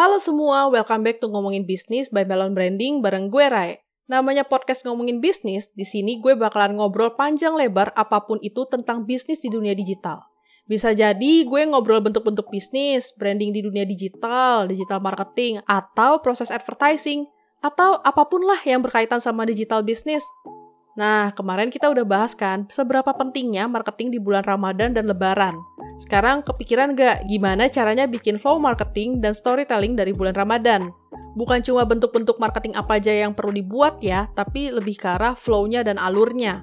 Halo semua, welcome back to Ngomongin Bisnis by Melon Branding bareng gue Rai. Namanya podcast Ngomongin Bisnis, di sini gue bakalan ngobrol panjang lebar apa pun itu tentang bisnis di dunia digital. Bisa jadi gue ngobrol bentuk-bentuk bisnis, branding di dunia digital, digital marketing, atau proses advertising, atau apa pun lah yang berkaitan sama digital bisnis. Nah, kemarin kita udah bahas kan seberapa pentingnya marketing di bulan Ramadan dan Lebaran. Sekarang kepikiran gak gimana caranya bikin flow marketing dan storytelling dari bulan Ramadan? Bukan cuma bentuk-bentuk marketing apa aja yang perlu dibuat ya, tapi lebih ke arah flow-nya dan alurnya.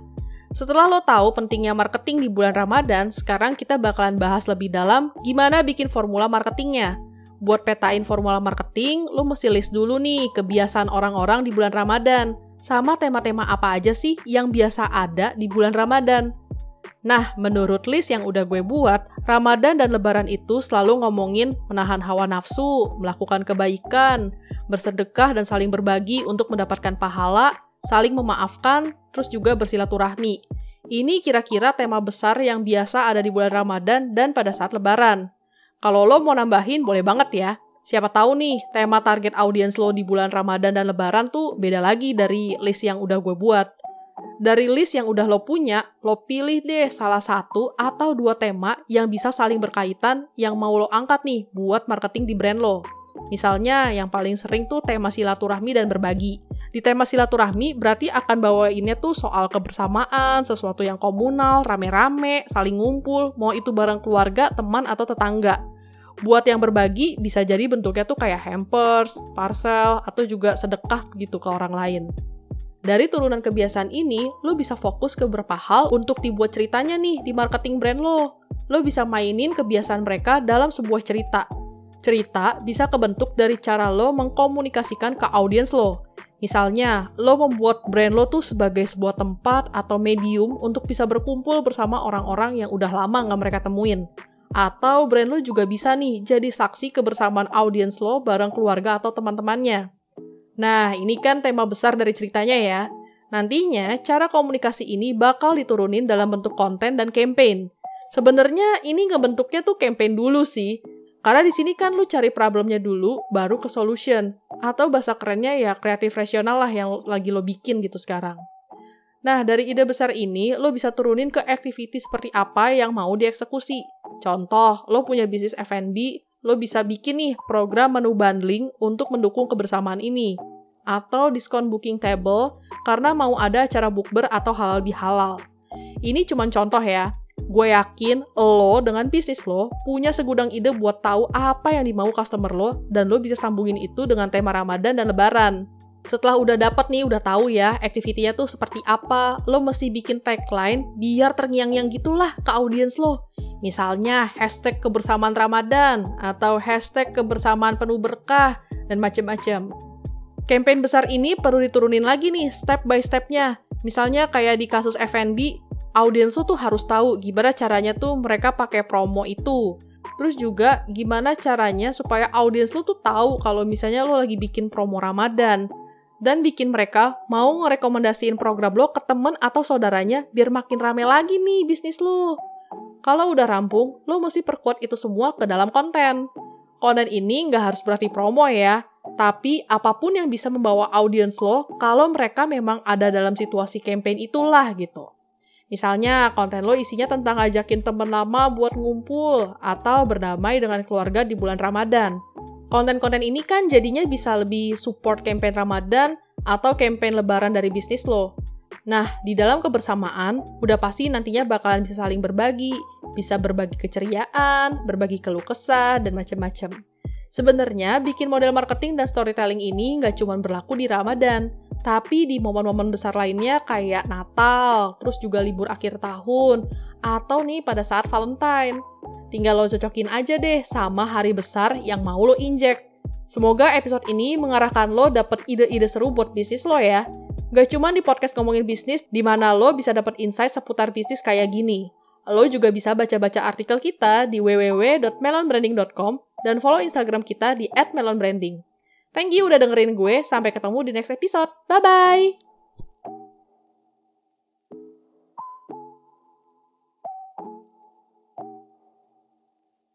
Setelah lo tahu pentingnya marketing di bulan Ramadan, sekarang kita bakalan bahas lebih dalam gimana bikin formula marketingnya. Buat petain formula marketing, lo mesti list dulu nih kebiasaan orang-orang di bulan Ramadan. Sama tema-tema apa aja sih yang biasa ada di bulan Ramadan. Nah, menurut list yang udah gue buat, Ramadan dan Lebaran itu selalu ngomongin menahan hawa nafsu, melakukan kebaikan, bersedekah dan saling berbagi untuk mendapatkan pahala, saling memaafkan, terus juga bersilaturahmi. Ini kira-kira tema besar yang biasa ada di bulan Ramadan dan pada saat Lebaran. Kalau lo mau nambahin, boleh banget ya. Siapa tahu nih, tema target audiens lo di bulan Ramadan dan Lebaran tuh beda lagi dari list yang udah gue buat. Dari list yang udah lo punya, lo pilih deh salah satu atau dua tema yang bisa saling berkaitan yang mau lo angkat nih buat marketing di brand lo. Misalnya, yang paling sering tuh tema silaturahmi dan berbagi. Di tema silaturahmi berarti akan bawainnya tuh soal kebersamaan, sesuatu yang komunal, rame-rame, saling ngumpul, mau itu bareng keluarga, teman, atau tetangga. Buat yang berbagi, bisa jadi bentuknya tuh kayak hampers, parcel, atau juga sedekah gitu ke orang lain. Dari turunan kebiasaan ini, lo bisa fokus ke beberapa hal untuk dibuat ceritanya nih di marketing brand lo. Lo bisa mainin kebiasaan mereka dalam sebuah cerita. Cerita bisa kebentuk dari cara lo mengkomunikasikan ke audiens lo. Misalnya, lo membuat brand lo tuh sebagai sebuah tempat atau medium untuk bisa berkumpul bersama orang-orang yang udah lama nggak mereka temuin. Atau brand lo juga bisa nih jadi saksi kebersamaan audiens lo bareng keluarga atau teman-temannya. Nah, ini kan tema besar dari ceritanya ya. Nantinya, cara komunikasi ini bakal diturunin dalam bentuk konten dan campaign. Sebenarnya ini ngebentuknya tuh campaign dulu sih. Karena di sini kan lu cari problemnya dulu, baru ke solution. Atau bahasa kerennya ya kreatif rasional lah yang lagi lo bikin gitu sekarang. Nah, dari ide besar ini, lo bisa turunin ke activity seperti apa yang mau dieksekusi. Contoh, lo punya bisnis F&B, lo bisa bikin nih program menu bundling untuk mendukung kebersamaan ini. Atau diskon booking table karena mau ada acara bukber atau halal bihalal. Ini cuma contoh ya. Gue yakin lo dengan bisnis lo punya segudang ide buat tahu apa yang dimau customer lo dan lo bisa sambungin itu dengan tema Ramadan dan Lebaran. Setelah udah dapat nih, udah tahu ya activity-nya tuh seperti apa, lo mesti bikin tagline biar terngiang-ngiang gitulah ke audiens lo. Misalnya hashtag kebersamaan Ramadan atau hashtag kebersamaan penuh berkah dan macam-macam. Campaign besar ini perlu diturunin lagi nih step by stepnya. Misalnya kayak di kasus FNB, audiens tuh harus tahu gimana caranya tuh mereka pakai promo itu. Terus juga gimana caranya supaya audiens lu tuh tahu kalau misalnya lo lagi bikin promo Ramadan. Dan bikin mereka mau ngerekomendasiin program lo ke temen atau saudaranya biar makin rame lagi nih bisnis lo. Kalau udah rampung, lo mesti perkuat itu semua ke dalam konten. Konten ini nggak harus berarti promo ya, tapi apa pun yang bisa membawa audiens lo kalau mereka memang ada dalam situasi campaign itulah gitu. Misalnya konten lo isinya tentang ngajakin temen lama buat ngumpul atau berdamai dengan keluarga di bulan Ramadan. Konten-konten ini kan jadinya bisa lebih support campaign Ramadan atau campaign lebaran dari bisnis lo. Nah, di dalam kebersamaan, udah pasti nantinya bakalan bisa saling berbagi, bisa berbagi keceriaan, berbagi keluh kesah, dan macam-macam. Sebenarnya, bikin model marketing dan storytelling ini nggak cuma berlaku di Ramadan, tapi di momen-momen besar lainnya kayak Natal, terus juga libur akhir tahun, atau nih pada saat Valentine. Tinggal lo cocokin aja deh sama hari besar yang mau lo injek. Semoga episode ini mengarahkan lo dapet ide-ide seru buat bisnis lo ya. Gak cuma di podcast ngomongin bisnis, di mana lo bisa dapat insight seputar bisnis kayak gini. Lo juga bisa baca-baca artikel kita di www.melonbranding.com dan follow Instagram kita di @melonbranding. Thank you udah dengerin gue, sampai ketemu di next episode. Bye-bye!